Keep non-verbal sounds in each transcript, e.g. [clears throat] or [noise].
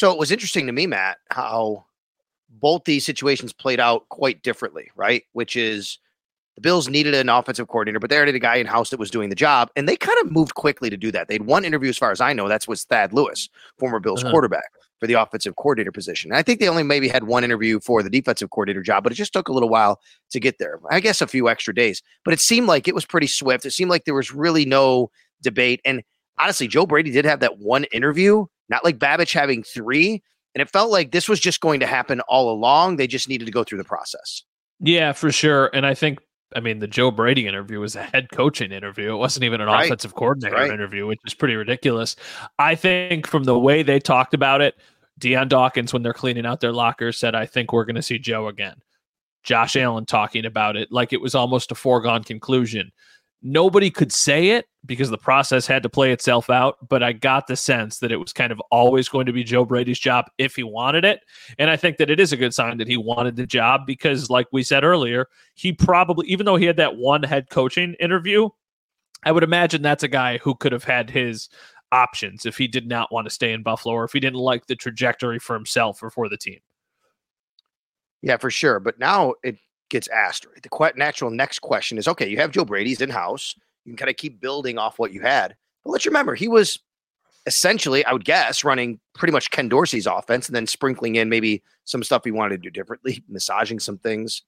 So it was interesting to me, Matt, how both these situations played out quite differently, right? Which is the Bills needed an offensive coordinator, but they already had a guy in house that was doing the job, and they kind of moved quickly to do that. They had one interview, as far as I know, that's with Thad Lewis, former Bills uh-huh. quarterback, for the offensive coordinator position. And I think they only maybe had one interview for the defensive coordinator job, but it just took a little while to get there. I guess a few extra days, but it seemed like it was pretty swift. It seemed like there was really no debate. And honestly, Joe Brady did have that one interview not like Babich having three. And it felt like this was just going to happen all along. They just needed to go through the process. Yeah, for sure. And I think, I mean, the Joe Brady interview was a head coaching interview. It wasn't even an right. offensive coordinator right. interview, which is pretty ridiculous. I think from the way they talked about it, Dion Dawkins, when they're cleaning out their lockers, said, I think we're going to see Joe again. Josh Allen talking about it like it was almost a foregone conclusion nobody could say it because the process had to play itself out, but I got the sense that it was kind of always going to be Joe Brady's job if he wanted it. And I think that it is a good sign that he wanted the job because, like we said earlier, he probably, even though he had that one head coaching interview, I would imagine that's a guy who could have had his options if he did not want to stay in Buffalo or if he didn't like the trajectory for himself or for the team. Yeah, for sure. But now it gets asked. right. The quite natural next question is okay, you have Joe Brady's in house. You can kind of keep building off what you had. But let's remember, he was essentially, I would guess, running pretty much Ken Dorsey's offense and then sprinkling in maybe some stuff he wanted to do differently, [laughs] massaging some things.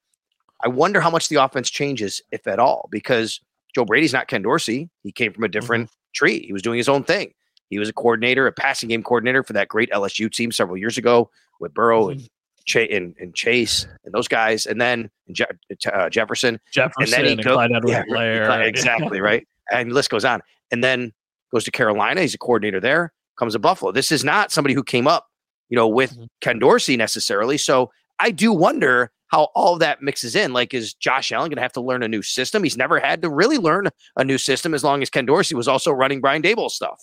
I wonder how much the offense changes, if at all, because Joe Brady's not Ken Dorsey. He came from a different mm-hmm. tree. He was doing his own thing. He was a coordinator, a passing game coordinator for that great LSU team several years ago with Burrow mm-hmm. and Ch- and, and, Chase and those guys, and then Je- uh, Jefferson, Jefferson, and then he goes, yeah, Blair, [laughs] exactly right, and the list goes on, and then goes to Carolina. He's a coordinator there. Comes to Buffalo. This is not somebody who came up, you know, with mm-hmm. Ken Dorsey necessarily. So I do wonder how all that mixes in. Like, is Josh Allen going to have to learn a new system? He's never had to really learn a new system as long as Ken Dorsey was also running Brian Daboll stuff.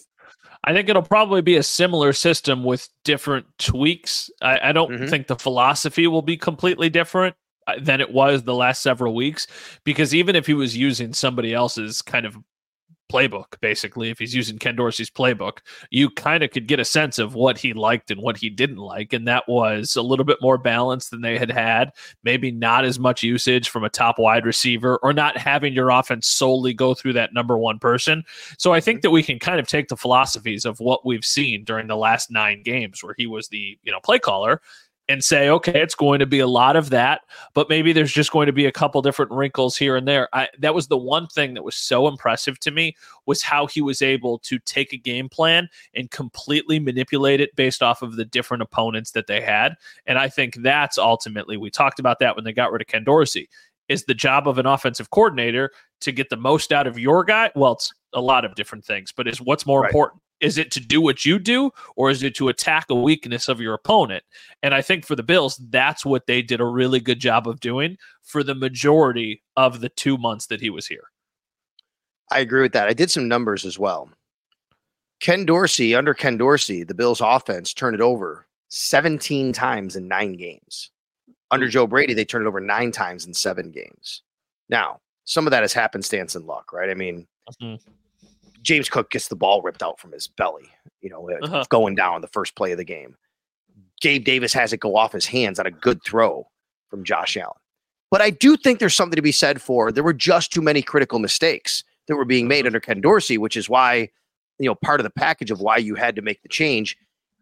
I think it'll probably be a similar system with different tweaks. I, I don't mm-hmm. think the philosophy will be completely different uh, than it was the last several weeks because even if he was using somebody else's kind of playbook, basically, if he's using Ken Dorsey's playbook, you kind of could get a sense of what he liked and what he didn't like. And that was a little bit more balanced than they had had. Maybe not as much usage from a top wide receiver or not having your offense solely go through that number one person. So I think mm-hmm. that we can kind of take the philosophies of what we've seen during the last nine games where he was the, you know, play caller and say, okay, it's going to be a lot of that, but maybe there's just going to be a couple different wrinkles here and there. I, that was the one thing that was so impressive to me was how he was able to take a game plan and completely manipulate it based off of the different opponents that they had. And I think that's ultimately we talked about that when they got rid of Ken Dorsey. Is the job of an offensive coordinator to get the most out of your guy? Well, it's a lot of different things, but is what's more right. important? Is it to do what you do, or is it to attack a weakness of your opponent? And I think for the Bills, that's what they did a really good job of doing for the majority of the two months that he was here. I agree with that. I did some numbers as well. Ken Dorsey, under Ken Dorsey, the Bills offense turned it over 17 times in nine games. Under Joe Brady, they turned it over nine times in seven games. Now, some of that is happenstance and luck, right? I mean, mm-hmm. James Cook gets the ball ripped out from his belly, you know, uh, uh-huh. going down the first play of the game. Gabe Davis has it go off his hands on a good throw from Josh Allen. But I do think there's something to be said for there were just too many critical mistakes that were being made uh-huh. under Ken Dorsey, which is why, you know, part of the package of why you had to make the change.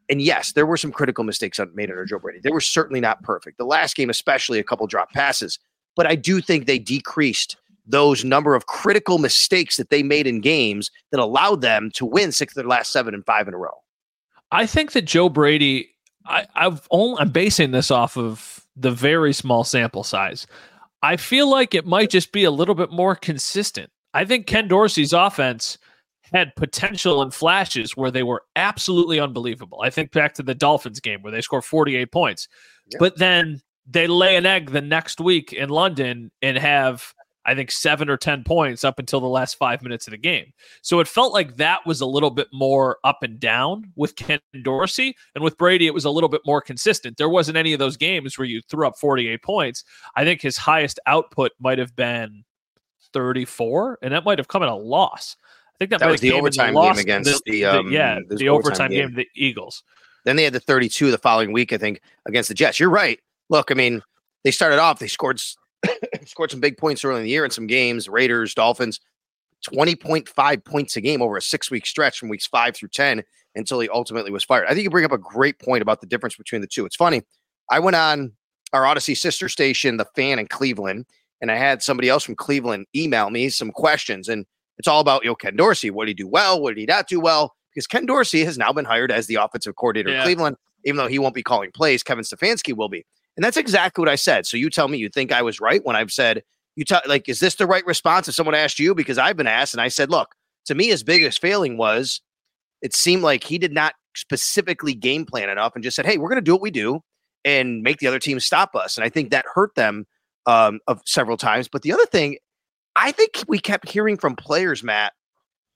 And yes, there were some critical mistakes made under Joe Brady. They were certainly not perfect. The last game, especially a couple drop passes. But I do think they decreased those number of critical mistakes that they made in games that allowed them to win six of their last seven and five in a row. I think that Joe Brady, I, I've only I'm basing this off of the very small sample size. I feel like it might just be a little bit more consistent. I think Ken Dorsey's offense had potential and flashes where they were absolutely unbelievable. I think back to the Dolphins game where they scored 48 points. Yep. But then they lay an egg the next week in London and have I think seven or 10 points up until the last five minutes of the game. So it felt like that was a little bit more up and down with Ken Dorsey. And with Brady, it was a little bit more consistent. There wasn't any of those games where you threw up 48 points. I think his highest output might have been 34, and that might have come at a loss. I think that, that was the overtime game against the, the, um, the yeah the overtime, game. game the Eagles. Then they had the 32 the following week, I think, against the Jets. You're right. Look, I mean, they started off, they scored [coughs] scored some big points early in the year in some games. Raiders, Dolphins, 20.5 points a game over a six week stretch from weeks five through 10 until he ultimately was fired. I think you bring up a great point about the difference between the two. It's funny. I went on our Audacy sister station, The Fan in Cleveland, and I had somebody else from Cleveland email me some questions. And it's all about, you know, Ken Dorsey. What did he do well? What did he not do well? Because Ken Dorsey has now been hired as the offensive coordinator yeah. of Cleveland, even though he won't be calling plays. Kevin Stefanski will be. And that's exactly what I said. So you tell me you think I was right when I've said, you tell like, is this the right response if someone asked you? Because I've been asked, and I said, look, to me, his biggest failing was it seemed like he did not specifically game plan enough and just said, hey, we're going to do what we do and make the other team stop us. And I think that hurt them um, of several times. But the other thing, I think we kept hearing from players, Matt,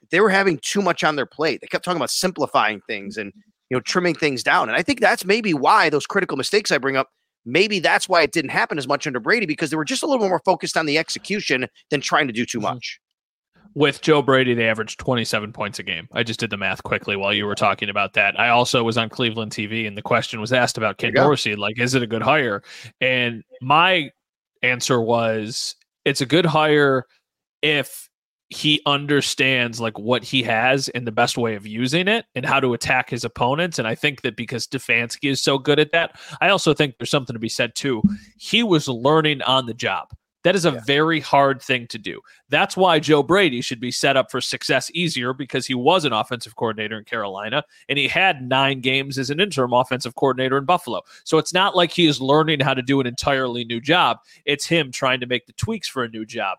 they were having too much on their plate. They kept talking about simplifying things and you know trimming things down. And I think that's maybe why those critical mistakes I bring up maybe that's why it didn't happen as much under Brady because they were just a little more focused on the execution than trying to do too mm-hmm. much. With Joe Brady, they averaged 27 points a game. I just did the math quickly while you were talking about that. I also was on Cleveland TV and the question was asked about Ken Dorsey, like, is it a good hire? And my answer was it's a good hire if he understands like what he has and the best way of using it and how to attack his opponents. And I think that because Stefanski is so good at that, I also think there's something to be said too. He was learning on the job. That is a yeah. very hard thing to do. That's why Joe Brady should be set up for success easier because he was an offensive coordinator in Carolina and he had nine games as an interim offensive coordinator in Buffalo. So it's not like he is learning how to do an entirely new job. It's him trying to make the tweaks for a new job.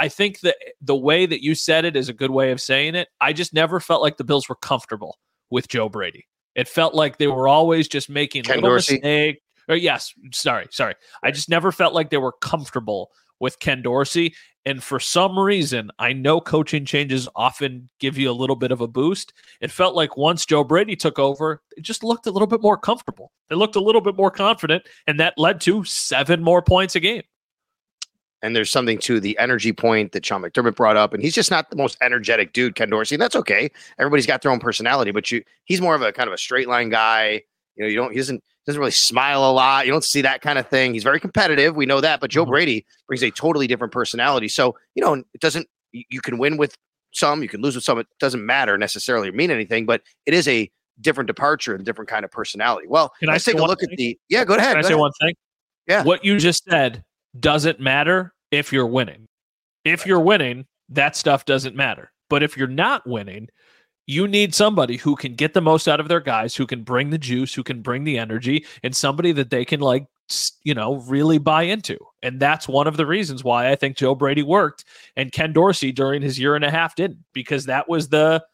I think that the way that you said it is a good way of saying it. I just never felt like the Bills were comfortable with Joe Brady. It felt like they were always just making Ken little Dorsey. mistake. Or yes, sorry, sorry. I just never felt like they were comfortable with Ken Dorsey. And for some reason, I know coaching changes often give you a little bit of a boost. It felt like once Joe Brady took over, it just looked a little bit more comfortable. They looked a little bit more confident, and that led to seven more points a game. And there's something to the energy point that Sean McDermott brought up. And he's just not the most energetic dude, Ken Dorsey. And that's okay. Everybody's got their own personality, but you he's more of a kind of a straight line guy. You know, you don't he doesn't doesn't really smile a lot. You don't see that kind of thing. He's very competitive. We know that. But Joe mm-hmm. Brady brings a totally different personality. So, you know, it doesn't you can win with some, you can lose with some. It doesn't matter necessarily or mean anything, but it is a different departure and different kind of personality. Well, can I take a look thing? at the yeah, go ahead. Can go I say ahead. one thing? Yeah. What you just said doesn't matter if you're winning. If you're winning, that stuff doesn't matter. But if you're not winning, you need somebody who can get the most out of their guys, who can bring the juice, who can bring the energy, and somebody that they can like you know really buy into. And that's one of the reasons why I think Joe Brady worked and Ken Dorsey during his year and a half didn't because that was the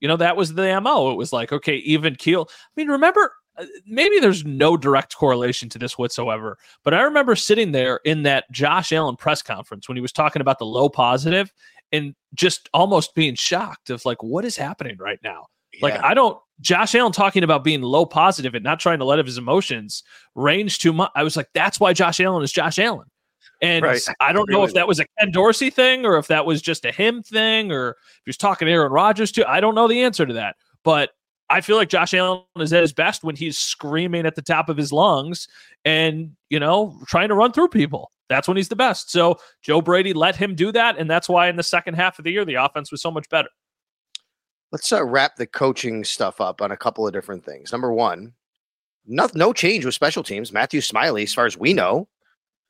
you know that was the MO. It was like okay, even keel. I mean, remember Uh, maybe there's no direct correlation to this whatsoever, but I remember sitting there in that Josh Allen press conference when he was talking about the low positive, and just almost being shocked of like what is happening right now. Like I don't Josh Allen talking about being low positive and not trying to let of his emotions range too much. I was like, that's why Josh Allen is Josh Allen. And right. I don't know if that was a Ken Dorsey thing or if that was just a him thing or if he was talking to Aaron Rodgers too. I don't know the answer to that. But I feel like Josh Allen is at his best when he's screaming at the top of his lungs and, you know, trying to run through people. That's when he's the best. So Joe Brady let him do that. And that's why in the second half of the year, the offense was so much better. Let's uh, wrap the coaching stuff up on a couple of different things. Number one, no, no change with special teams. Matthew Smiley, as far as we know,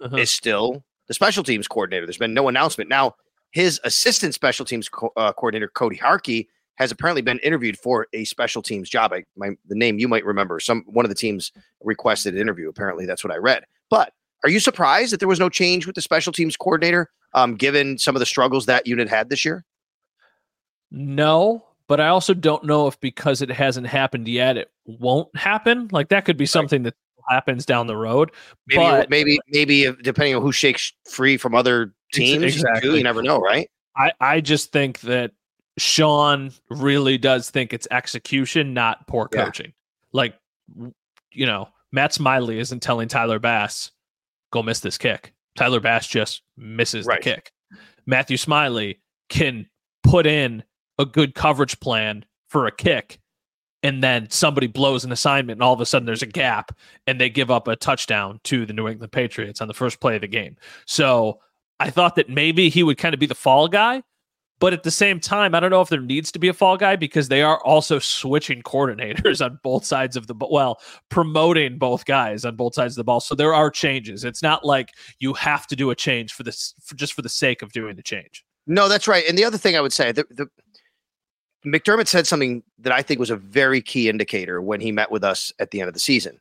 uh-huh. is still the special teams coordinator. There's been no announcement. Now, his assistant special teams co- uh, coordinator, Cody Harkey, has apparently been interviewed for a special teams job. I, my, the name you might remember. Some one of the teams requested an interview. Apparently, that's what I read. But are you surprised that there was no change with the special teams coordinator, um, given some of the struggles that unit had this year? No, but I also don't know if because it hasn't happened yet, it won't happen. Like that could be something that happens down the road. Maybe, but, maybe, maybe depending on who shakes free from other teams, exactly. You never know, right? I, I just think that Sean really does think it's execution, not poor coaching. Yeah. Like, you know, Matt Smiley isn't telling Tyler Bass, go miss this kick. Tyler Bass just misses right. the kick. Matthew Smiley can put in a good coverage plan for a kick and then somebody blows an assignment and all of a sudden there's a gap and they give up a touchdown to the New England Patriots on the first play of the game. So I thought that maybe he would kind of be the fall guy. But at the same time, I don't know if there needs to be a fall guy because they are also switching coordinators [laughs] on both sides of the ball. well, promoting both guys on both sides of the ball. So there are changes. It's not like you have to do a change for this for just for the sake of doing the change. No, that's right. And the other thing I would say, the, the McDermott said something that I think was a very key indicator when he met with us at the end of the season.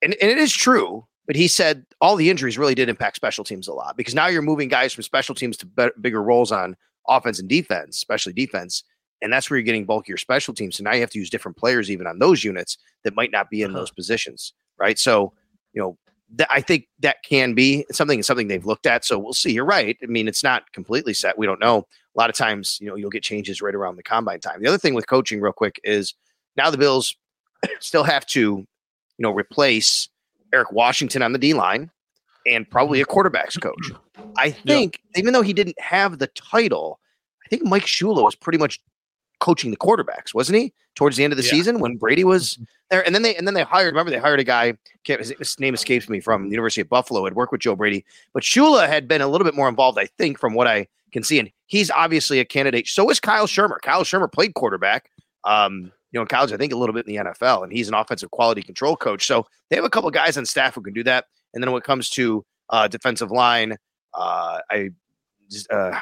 And, and it is true, but he said all the injuries really did impact special teams a lot because now you're moving guys from special teams to be- bigger roles on offense and defense, especially defense. And that's where you're getting bulkier special teams. So now you have to use different players even on those units that might not be in uh-huh. those positions. Right. So, you know, th- I think that can be something something they've looked at. So we'll see. You're right. I mean, it's not completely set. We don't know a lot of times, you know, you'll get changes right around the combine time. The other thing with coaching, real quick, is now the Bills [coughs] still have to, you know, replace Eric Washington on the D line and probably a quarterbacks coach. I think, yeah. even though he didn't have the title, I think Mike Shula was pretty much coaching the quarterbacks, wasn't he? Towards the end of the yeah. season when Brady was mm-hmm. there, and then they and then they hired. Remember, they hired a guy. His name escapes me from the University of Buffalo. Had worked with Joe Brady, but Shula had been a little bit more involved, I think, from what I can see. And he's obviously a candidate. So is Kyle Shurmur. Kyle Shurmur played quarterback. Um, you know, in college, I think a little bit in the NFL, and he's an offensive quality control coach. So they have a couple guys on staff who can do that. And then when it comes to uh, defensive line, uh, I uh,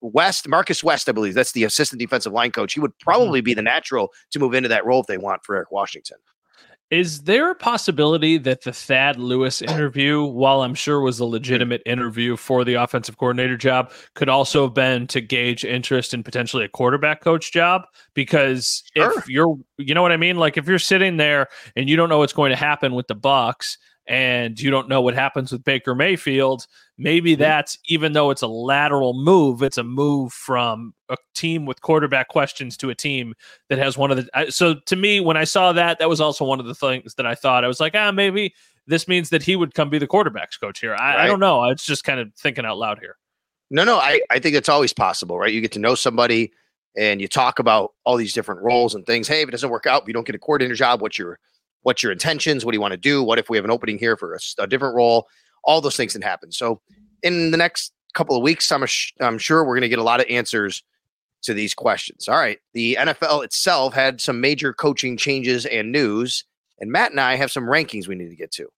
West Marcus West, I believe that's the assistant defensive line coach. He would mm-hmm. probably be the natural to move into that role if they want for Eric Washington. Is there a possibility that the Thad Lewis [clears throat] interview, while I'm sure was a legitimate interview for the offensive coordinator job, could also have been to gauge interest in potentially a quarterback coach job? Because sure. if you're, you know what I mean? Like if you're sitting there and you don't know what's going to happen with the Bucs, and you don't know what happens with Baker Mayfield, maybe mm-hmm. that's even though it's a lateral move, it's a move from a team with quarterback questions to a team that has one of the. So to me, when I saw that, that was also one of the things that I thought I was like, ah, maybe this means that he would come be the quarterbacks coach here. I, right. I don't know. I was just kind of thinking out loud here. No, no, I, I think it's always possible, right? You get to know somebody and you talk about all these different roles and things. Hey, if it doesn't work out, you don't get a coordinator job, what's your what's your intentions? What do you want to do? What if we have an opening here for a, a different role? All those things can happen. So in the next couple of weeks, I'm, I'm sure we're going to get a lot of answers to these questions. All right. The NFL itself had some major coaching changes and news, and Matt and I have some rankings we need to get to.